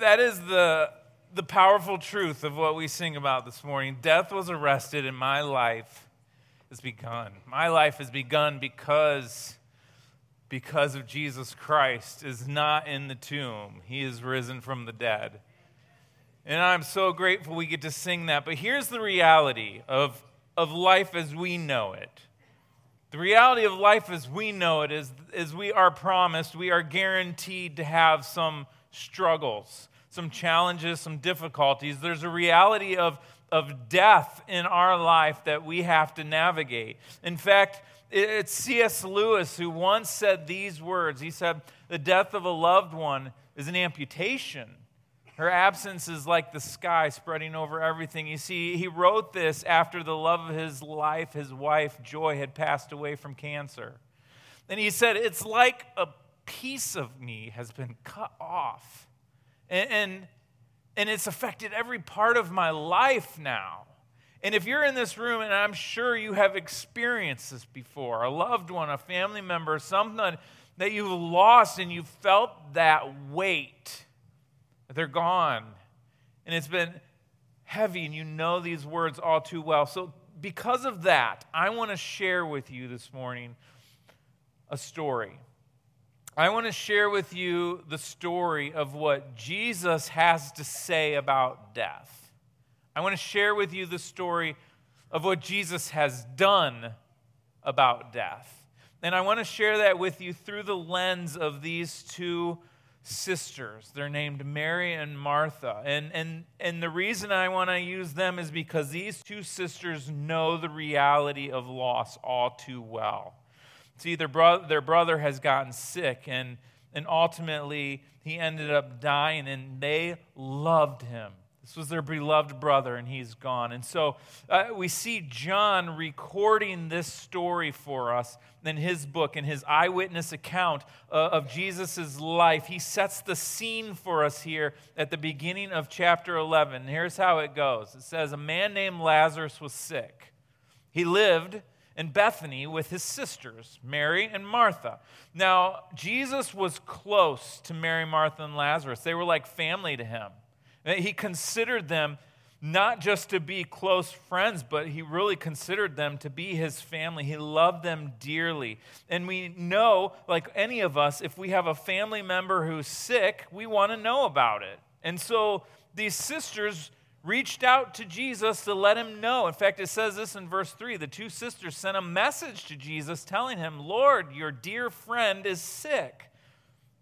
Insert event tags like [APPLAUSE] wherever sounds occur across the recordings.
That, is the, the powerful truth of what we sing about this morning. Death was arrested, and my life has begun. My life has begun because, because of Jesus Christ is not in the tomb. He is risen from the dead. And I'm so grateful we get to sing that. But here's the reality of, of life as we know it. The reality of life as we know it is, is we are promised, we are guaranteed to have some struggles, some challenges, some difficulties. There's a reality of, of death in our life that we have to navigate. In fact, it's C.S. Lewis who once said these words He said, The death of a loved one is an amputation. Her absence is like the sky spreading over everything. You see, he wrote this after the love of his life, his wife, Joy, had passed away from cancer. And he said, It's like a piece of me has been cut off. And, and, and it's affected every part of my life now. And if you're in this room, and I'm sure you have experienced this before, a loved one, a family member, something that you've lost and you felt that weight, they're gone. And it's been heavy, and you know these words all too well. So, because of that, I want to share with you this morning a story. I want to share with you the story of what Jesus has to say about death. I want to share with you the story of what Jesus has done about death. And I want to share that with you through the lens of these two sisters. They're named Mary and Martha. And, and, and the reason I want to use them is because these two sisters know the reality of loss all too well. See, their, bro- their brother has gotten sick, and, and ultimately he ended up dying, and they loved him. This was their beloved brother, and he's gone. And so uh, we see John recording this story for us in his book, in his eyewitness account uh, of Jesus' life. He sets the scene for us here at the beginning of chapter 11. Here's how it goes it says, A man named Lazarus was sick. He lived in Bethany with his sisters, Mary and Martha. Now, Jesus was close to Mary, Martha, and Lazarus. They were like family to him. He considered them not just to be close friends, but he really considered them to be his family. He loved them dearly. And we know, like any of us, if we have a family member who's sick, we want to know about it. And so these sisters reached out to Jesus to let him know. In fact, it says this in verse 3 the two sisters sent a message to Jesus telling him, Lord, your dear friend is sick.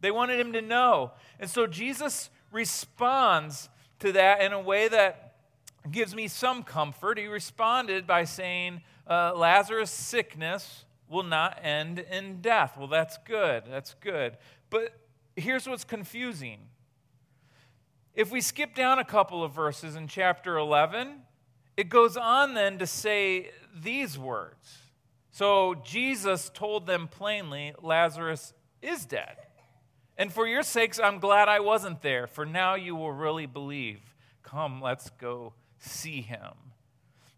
They wanted him to know. And so Jesus responds to that in a way that gives me some comfort. He responded by saying, uh, Lazarus' sickness will not end in death. Well, that's good. That's good. But here's what's confusing if we skip down a couple of verses in chapter 11, it goes on then to say these words. So Jesus told them plainly, Lazarus is dead. And for your sakes, I'm glad I wasn't there, for now you will really believe. Come, let's go see him.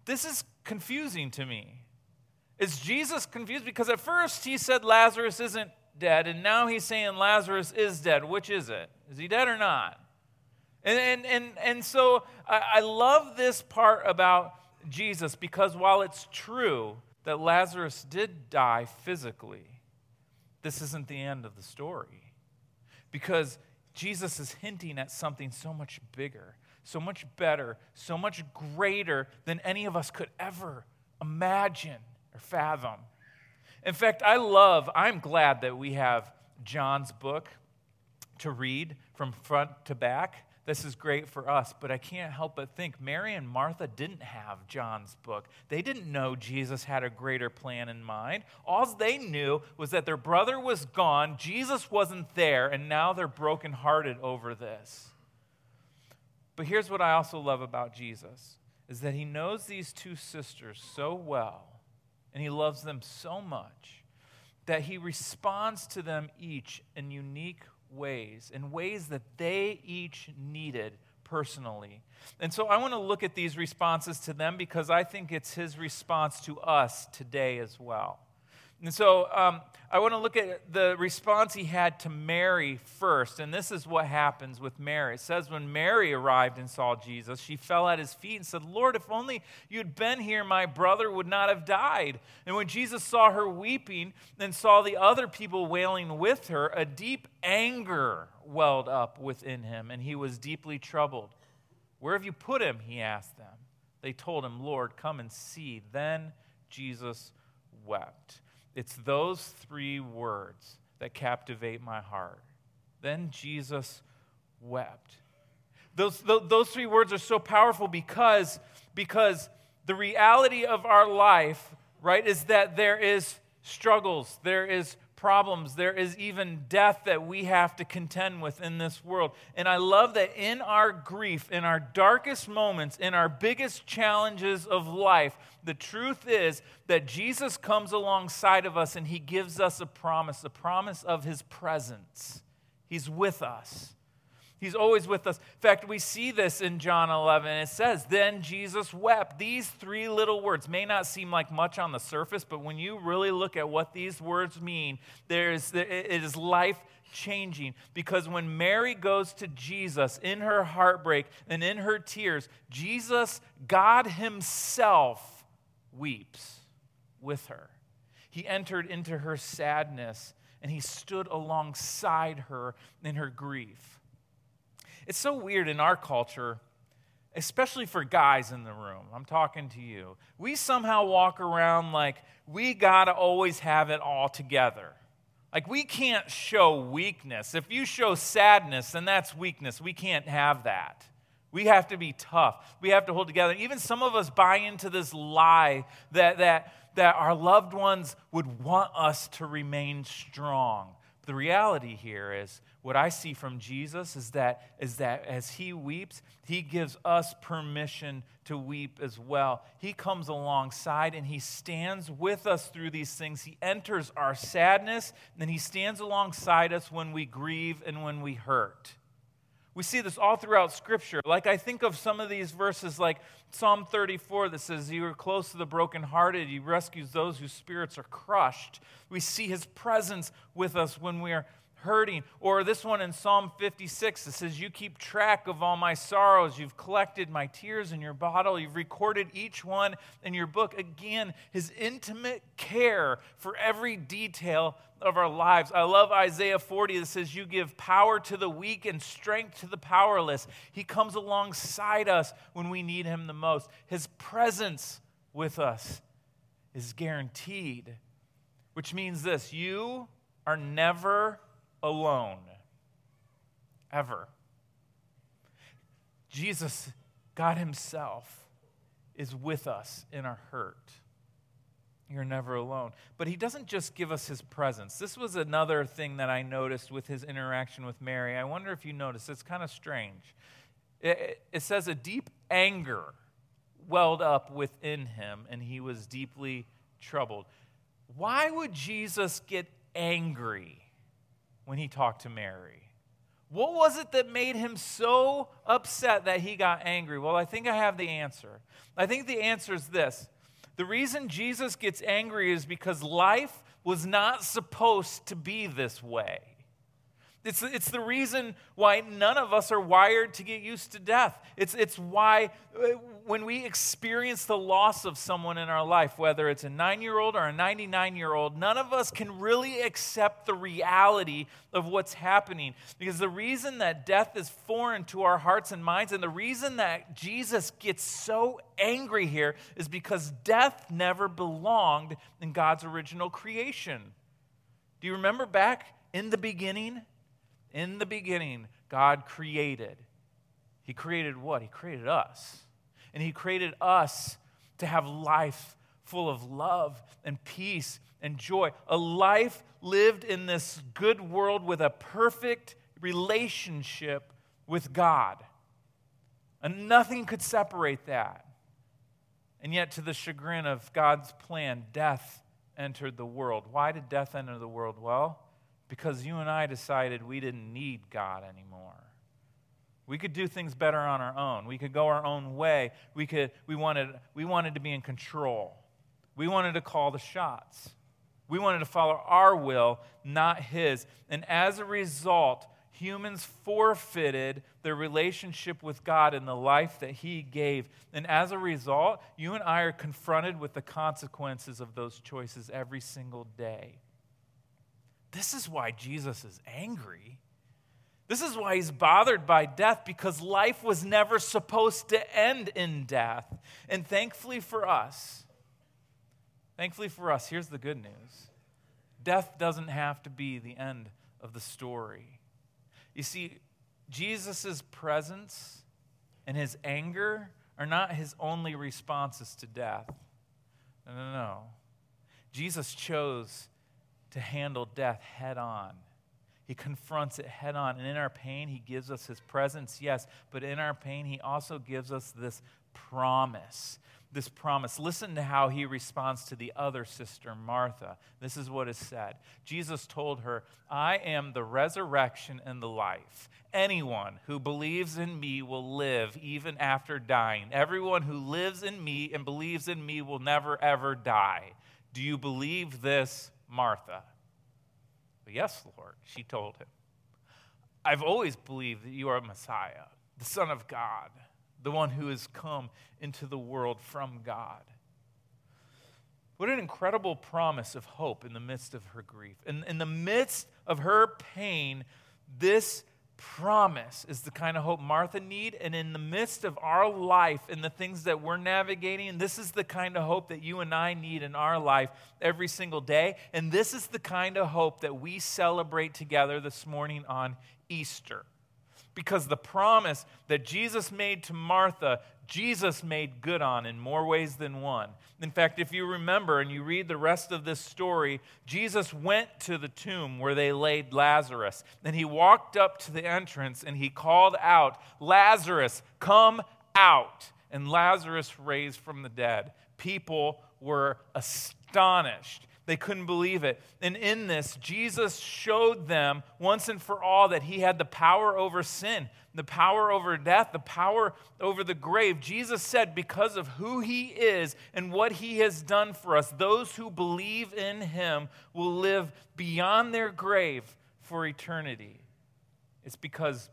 This is confusing to me. Is Jesus confused? Because at first he said Lazarus isn't dead, and now he's saying Lazarus is dead. Which is it? Is he dead or not? And, and, and, and so I, I love this part about Jesus because while it's true that Lazarus did die physically, this isn't the end of the story. Because Jesus is hinting at something so much bigger, so much better, so much greater than any of us could ever imagine or fathom. In fact, I love, I'm glad that we have John's book to read from front to back this is great for us, but I can't help but think Mary and Martha didn't have John's book. They didn't know Jesus had a greater plan in mind. All they knew was that their brother was gone, Jesus wasn't there, and now they're brokenhearted over this. But here's what I also love about Jesus is that he knows these two sisters so well and he loves them so much that he responds to them each in unique ways, in ways that they each needed personally. And so I want to look at these responses to them because I think it's his response to us today as well. And so um, I want to look at the response he had to Mary first. And this is what happens with Mary. It says, when Mary arrived and saw Jesus, she fell at his feet and said, Lord, if only you'd been here, my brother would not have died. And when Jesus saw her weeping and saw the other people wailing with her, a deep anger welled up within him, and he was deeply troubled. Where have you put him? He asked them. They told him, Lord, come and see. Then Jesus wept. It's those three words that captivate my heart. Then Jesus wept. Those, those three words are so powerful because, because the reality of our life, right, is that there is struggles, there is problems. There is even death that we have to contend with in this world. And I love that in our grief, in our darkest moments, in our biggest challenges of life, the truth is that Jesus comes alongside of us and he gives us a promise, a promise of his presence. He's with us. He's always with us. In fact, we see this in John 11. It says, Then Jesus wept. These three little words may not seem like much on the surface, but when you really look at what these words mean, there is, it is life changing. Because when Mary goes to Jesus in her heartbreak and in her tears, Jesus, God Himself, weeps with her. He entered into her sadness and He stood alongside her in her grief. It's so weird in our culture, especially for guys in the room. I'm talking to you. We somehow walk around like we got to always have it all together. Like we can't show weakness. If you show sadness, then that's weakness. We can't have that. We have to be tough. We have to hold together. Even some of us buy into this lie that, that, that our loved ones would want us to remain strong. The reality here is what I see from Jesus is that, is that as he weeps, he gives us permission to weep as well. He comes alongside and he stands with us through these things. He enters our sadness, and then he stands alongside us when we grieve and when we hurt. We see this all throughout Scripture. Like, I think of some of these verses, like Psalm 34, that says, You are close to the brokenhearted. He rescues those whose spirits are crushed. We see his presence with us when we are hurting. Or this one in Psalm 56 that says, You keep track of all my sorrows. You've collected my tears in your bottle. You've recorded each one in your book. Again, his intimate care for every detail of our lives. I love Isaiah 40 that says, You give power to the weak and strength to the powerless. He comes alongside us when we need him the most. His presence with us is guaranteed, which means this you are never alone. Ever. Jesus, God Himself, is with us in our hurt. You're never alone. But He doesn't just give us His presence. This was another thing that I noticed with His interaction with Mary. I wonder if you noticed, it's kind of strange. It, it says a deep anger welled up within him, and he was deeply troubled. Why would Jesus get angry? When he talked to Mary? What was it that made him so upset that he got angry? Well, I think I have the answer. I think the answer is this the reason Jesus gets angry is because life was not supposed to be this way. It's, it's the reason why none of us are wired to get used to death. It's, it's why uh, when we experience the loss of someone in our life, whether it's a nine year old or a 99 year old, none of us can really accept the reality of what's happening. Because the reason that death is foreign to our hearts and minds, and the reason that Jesus gets so angry here, is because death never belonged in God's original creation. Do you remember back in the beginning? In the beginning, God created. He created what? He created us. And He created us to have life full of love and peace and joy. A life lived in this good world with a perfect relationship with God. And nothing could separate that. And yet, to the chagrin of God's plan, death entered the world. Why did death enter the world? Well, because you and I decided we didn't need God anymore. We could do things better on our own. We could go our own way. We, could, we, wanted, we wanted to be in control. We wanted to call the shots. We wanted to follow our will, not his. And as a result, humans forfeited their relationship with God and the life that he gave. And as a result, you and I are confronted with the consequences of those choices every single day. This is why Jesus is angry. This is why he's bothered by death because life was never supposed to end in death. And thankfully for us, thankfully for us, here's the good news death doesn't have to be the end of the story. You see, Jesus' presence and his anger are not his only responses to death. No, no, no. Jesus chose to handle death head on. He confronts it head on. And in our pain, He gives us His presence, yes, but in our pain, He also gives us this promise. This promise. Listen to how He responds to the other sister, Martha. This is what is said Jesus told her, I am the resurrection and the life. Anyone who believes in me will live even after dying. Everyone who lives in me and believes in me will never, ever die. Do you believe this, Martha? Yes, Lord, she told him. I've always believed that you are Messiah, the Son of God, the one who has come into the world from God. What an incredible promise of hope in the midst of her grief. In, in the midst of her pain, this promise is the kind of hope Martha need and in the midst of our life and the things that we're navigating this is the kind of hope that you and I need in our life every single day and this is the kind of hope that we celebrate together this morning on Easter because the promise that Jesus made to Martha, Jesus made good on in more ways than one. In fact, if you remember and you read the rest of this story, Jesus went to the tomb where they laid Lazarus. Then he walked up to the entrance and he called out, Lazarus, come out. And Lazarus raised from the dead. People were astonished. They couldn't believe it. And in this, Jesus showed them once and for all that he had the power over sin, the power over death, the power over the grave. Jesus said, because of who he is and what he has done for us, those who believe in him will live beyond their grave for eternity. It's because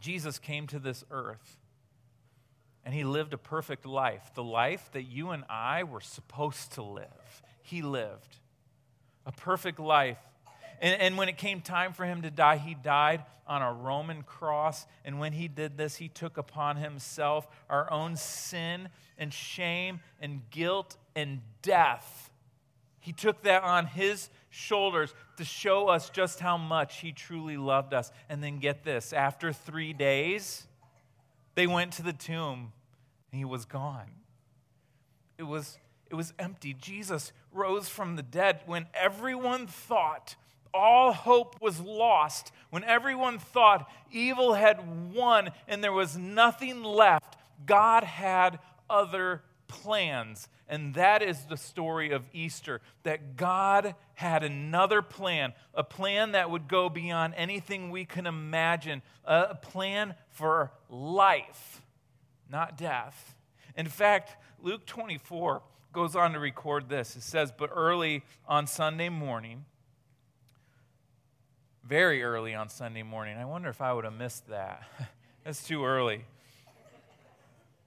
Jesus came to this earth and he lived a perfect life, the life that you and I were supposed to live he lived a perfect life. And, and, when it came time for him to die, he died on a Roman cross. And when he did this, he took upon himself our own sin and shame and guilt and death. He took that on his shoulders to show us just how much he truly loved us. And then get this after three days, they went to the tomb and he was gone. It was it was empty. Jesus rose from the dead when everyone thought all hope was lost, when everyone thought evil had won and there was nothing left. God had other plans. And that is the story of Easter that God had another plan, a plan that would go beyond anything we can imagine, a plan for life, not death. In fact, Luke 24 goes on to record this. It says, But early on Sunday morning, very early on Sunday morning, I wonder if I would have missed that. [LAUGHS] That's too early.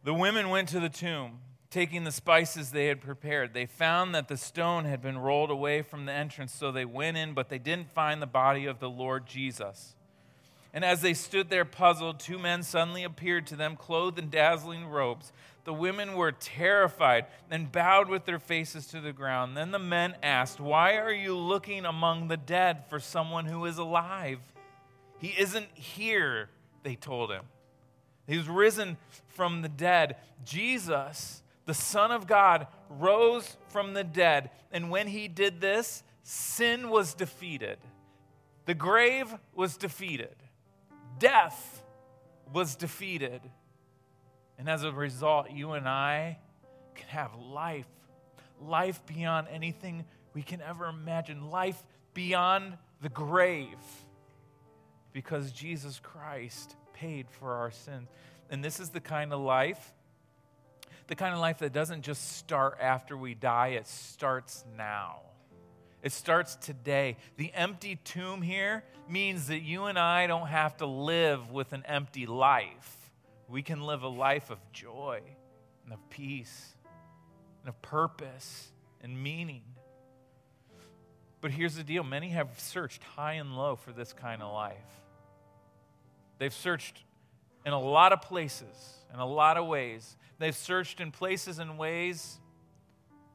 The women went to the tomb, taking the spices they had prepared. They found that the stone had been rolled away from the entrance, so they went in, but they didn't find the body of the Lord Jesus. And as they stood there puzzled, two men suddenly appeared to them, clothed in dazzling robes. The women were terrified and bowed with their faces to the ground. Then the men asked, Why are you looking among the dead for someone who is alive? He isn't here, they told him. He's risen from the dead. Jesus, the Son of God, rose from the dead. And when he did this, sin was defeated, the grave was defeated, death was defeated. And as a result, you and I can have life, life beyond anything we can ever imagine, life beyond the grave, because Jesus Christ paid for our sins. And this is the kind of life, the kind of life that doesn't just start after we die, it starts now. It starts today. The empty tomb here means that you and I don't have to live with an empty life. We can live a life of joy and of peace and of purpose and meaning. But here's the deal many have searched high and low for this kind of life. They've searched in a lot of places, in a lot of ways. They've searched in places and ways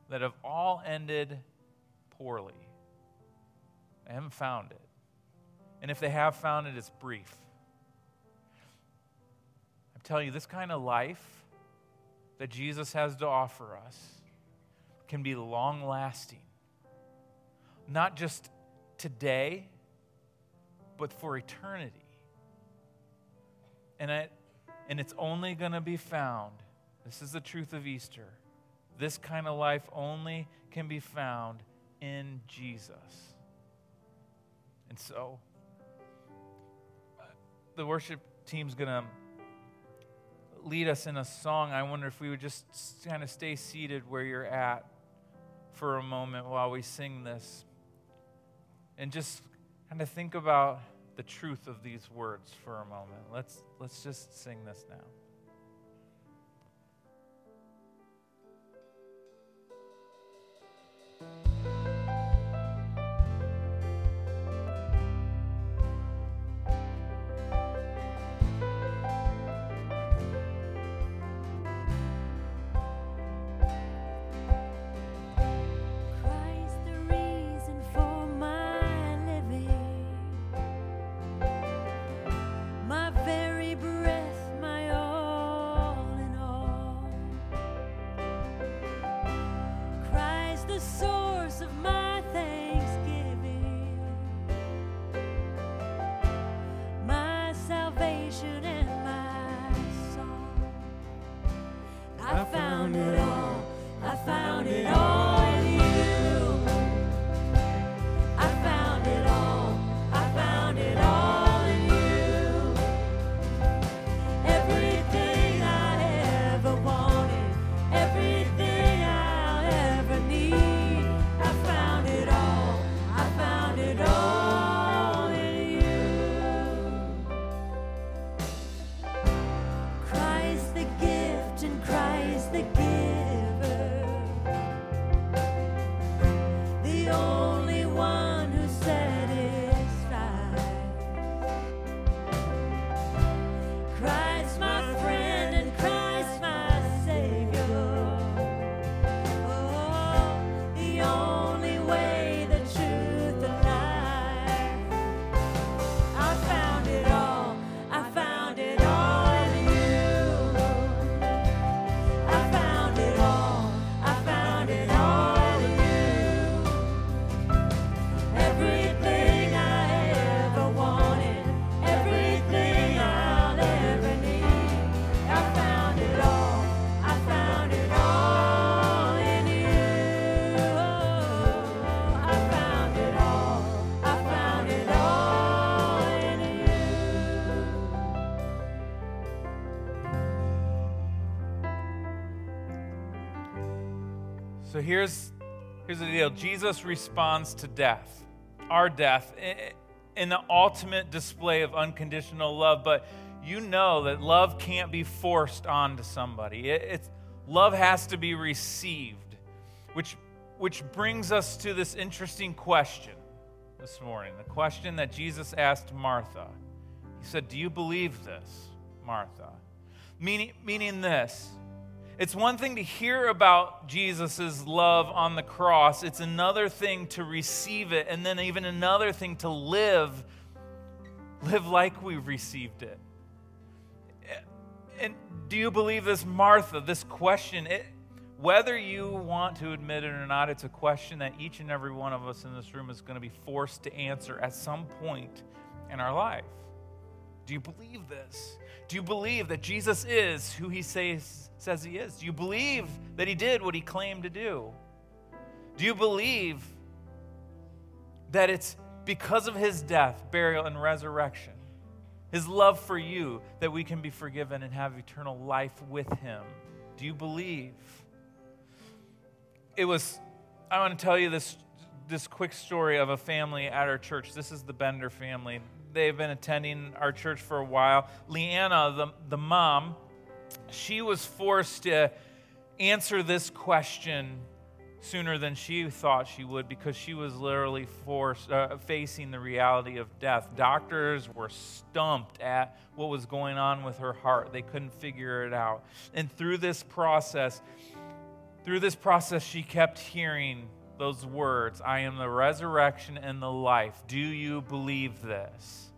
that have all ended poorly. They haven't found it. And if they have found it, it's brief. Telling you, this kind of life that Jesus has to offer us can be long lasting. Not just today, but for eternity. And, it, and it's only going to be found, this is the truth of Easter. This kind of life only can be found in Jesus. And so, uh, the worship team's going to lead us in a song. I wonder if we would just kind of stay seated where you're at for a moment while we sing this and just kind of think about the truth of these words for a moment. Let's, let's just sing this now. So here's, here's the deal Jesus responds to death, our death, in the ultimate display of unconditional love. But you know that love can't be forced onto somebody, it, it's, love has to be received, which, which brings us to this interesting question this morning the question that Jesus asked Martha. He said, Do you believe this, Martha? Meaning, meaning this it's one thing to hear about Jesus' love on the cross, it's another thing to receive it, and then even another thing to live, live like we've received it. And do you believe this, Martha? This question, it, whether you want to admit it or not, it's a question that each and every one of us in this room is going to be forced to answer at some point in our life. Do you believe this? Do you believe that Jesus is who he says says he is? Do you believe that he did what he claimed to do? Do you believe that it's because of his death, burial, and resurrection, his love for you, that we can be forgiven and have eternal life with him? Do you believe? It was, I want to tell you this this quick story of a family at our church. This is the Bender family. They've been attending our church for a while. Leanna, the, the mom, she was forced to answer this question sooner than she thought she would because she was literally forced uh, facing the reality of death. Doctors were stumped at what was going on with her heart. They couldn't figure it out. And through this process, through this process she kept hearing those words, I am the resurrection and the life. Do you believe this?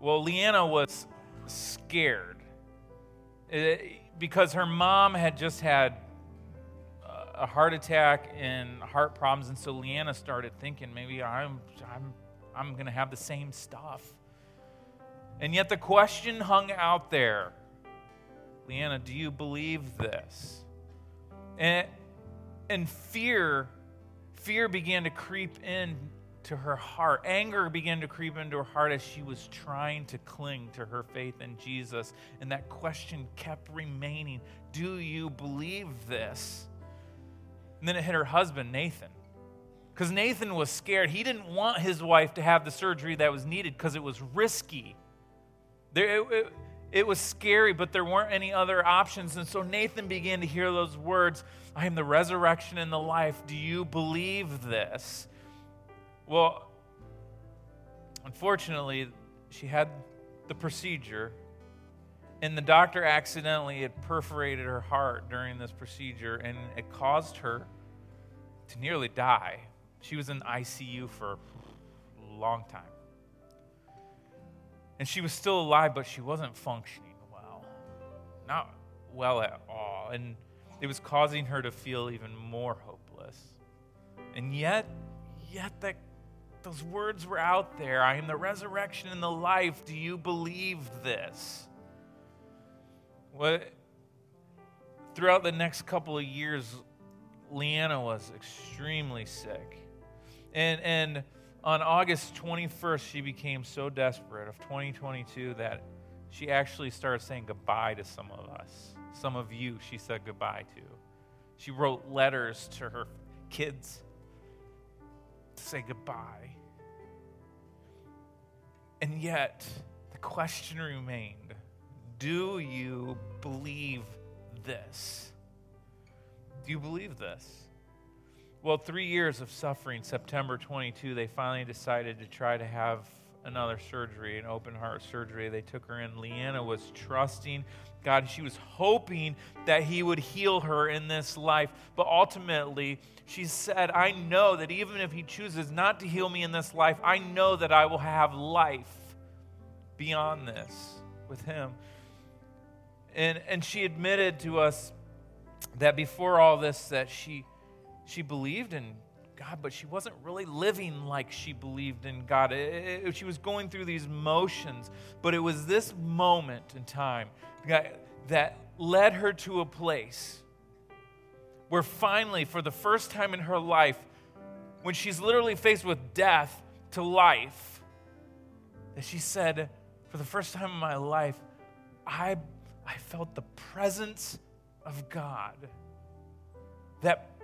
Well, Leanna was scared Uh, because her mom had just had uh, a heart attack and heart problems, and so Leanna started thinking maybe I'm I'm I'm going to have the same stuff. And yet the question hung out there. Leanna, do you believe this? And and fear fear began to creep in to her heart. Anger began to creep into her heart as she was trying to cling to her faith in Jesus. And that question kept remaining Do you believe this? And then it hit her husband, Nathan. Because Nathan was scared. He didn't want his wife to have the surgery that was needed because it was risky. There, it, it, it was scary, but there weren't any other options. And so Nathan began to hear those words I am the resurrection and the life. Do you believe this? Well, unfortunately, she had the procedure and the doctor accidentally had perforated her heart during this procedure, and it caused her to nearly die. She was in ICU for a long time. And she was still alive, but she wasn't functioning well. Not well at all. And it was causing her to feel even more hopeless. And yet, yet that those words were out there. I am the resurrection and the life. Do you believe this? What, throughout the next couple of years, Leanna was extremely sick. And, and on August 21st, she became so desperate of 2022 that she actually started saying goodbye to some of us. Some of you, she said goodbye to. She wrote letters to her kids say goodbye. And yet, the question remained do you believe this? Do you believe this? Well, three years of suffering, September 22, they finally decided to try to have another surgery, an open heart surgery. They took her in. Leanna was trusting God. She was hoping that He would heal her in this life. But ultimately, she said, I know that even if He chooses not to heal me in this life, I know that I will have life beyond this with Him. And, and she admitted to us that before all this that she, she believed in God, but she wasn't really living like she believed in God. It, it, she was going through these motions, but it was this moment in time that led her to a place where finally, for the first time in her life, when she's literally faced with death to life, that she said, For the first time in my life, I I felt the presence of God that,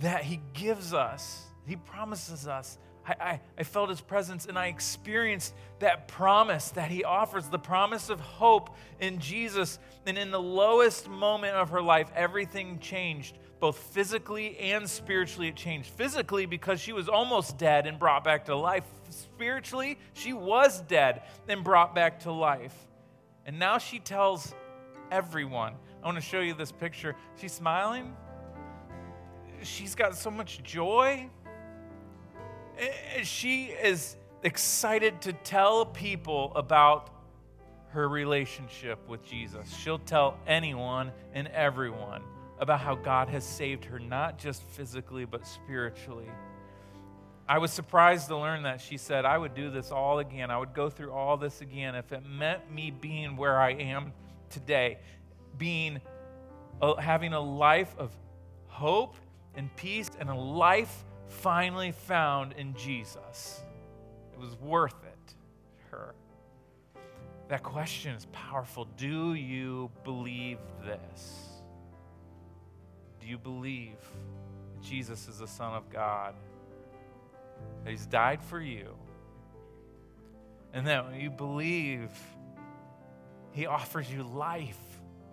that He gives us, He promises us. I, I, I felt His presence and I experienced that promise that He offers, the promise of hope in Jesus. And in the lowest moment of her life, everything changed both physically and spiritually it changed. Physically, because she was almost dead and brought back to life. Spiritually, she was dead and brought back to life. And now she tells everyone. I want to show you this picture. She's smiling. She's got so much joy. She is excited to tell people about her relationship with Jesus. She'll tell anyone and everyone about how God has saved her, not just physically, but spiritually. I was surprised to learn that she said, I would do this all again. I would go through all this again if it meant me being where I am today, being uh, having a life of hope and peace and a life finally found in Jesus. It was worth it her. That question is powerful. Do you believe this? Do you believe Jesus is the Son of God? that He's died for you, and that when you believe, He offers you life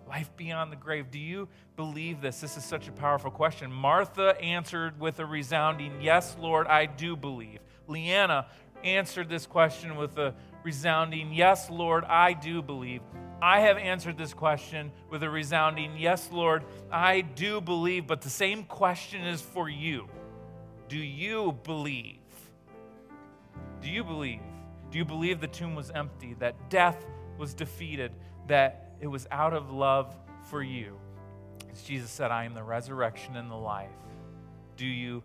life beyond the grave. Do you believe this? This is such a powerful question. Martha answered with a resounding, Yes, Lord, I do believe. Leanna answered this question with a resounding, Yes, Lord, I do believe. I have answered this question with a resounding, Yes, Lord, I do believe. But the same question is for you. Do you believe? Do you believe? Do you believe the tomb was empty, that death was defeated, that it was out of love for you? As Jesus said, I am the resurrection and the life. Do you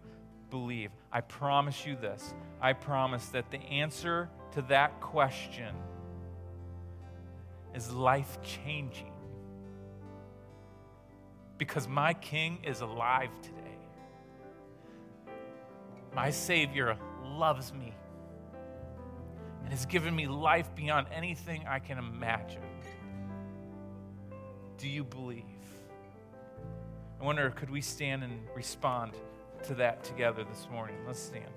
believe? I promise you this. I promise that the answer to that question is life changing. Because my King is alive today. My Savior loves me and has given me life beyond anything I can imagine. Do you believe? I wonder, could we stand and respond to that together this morning? Let's stand.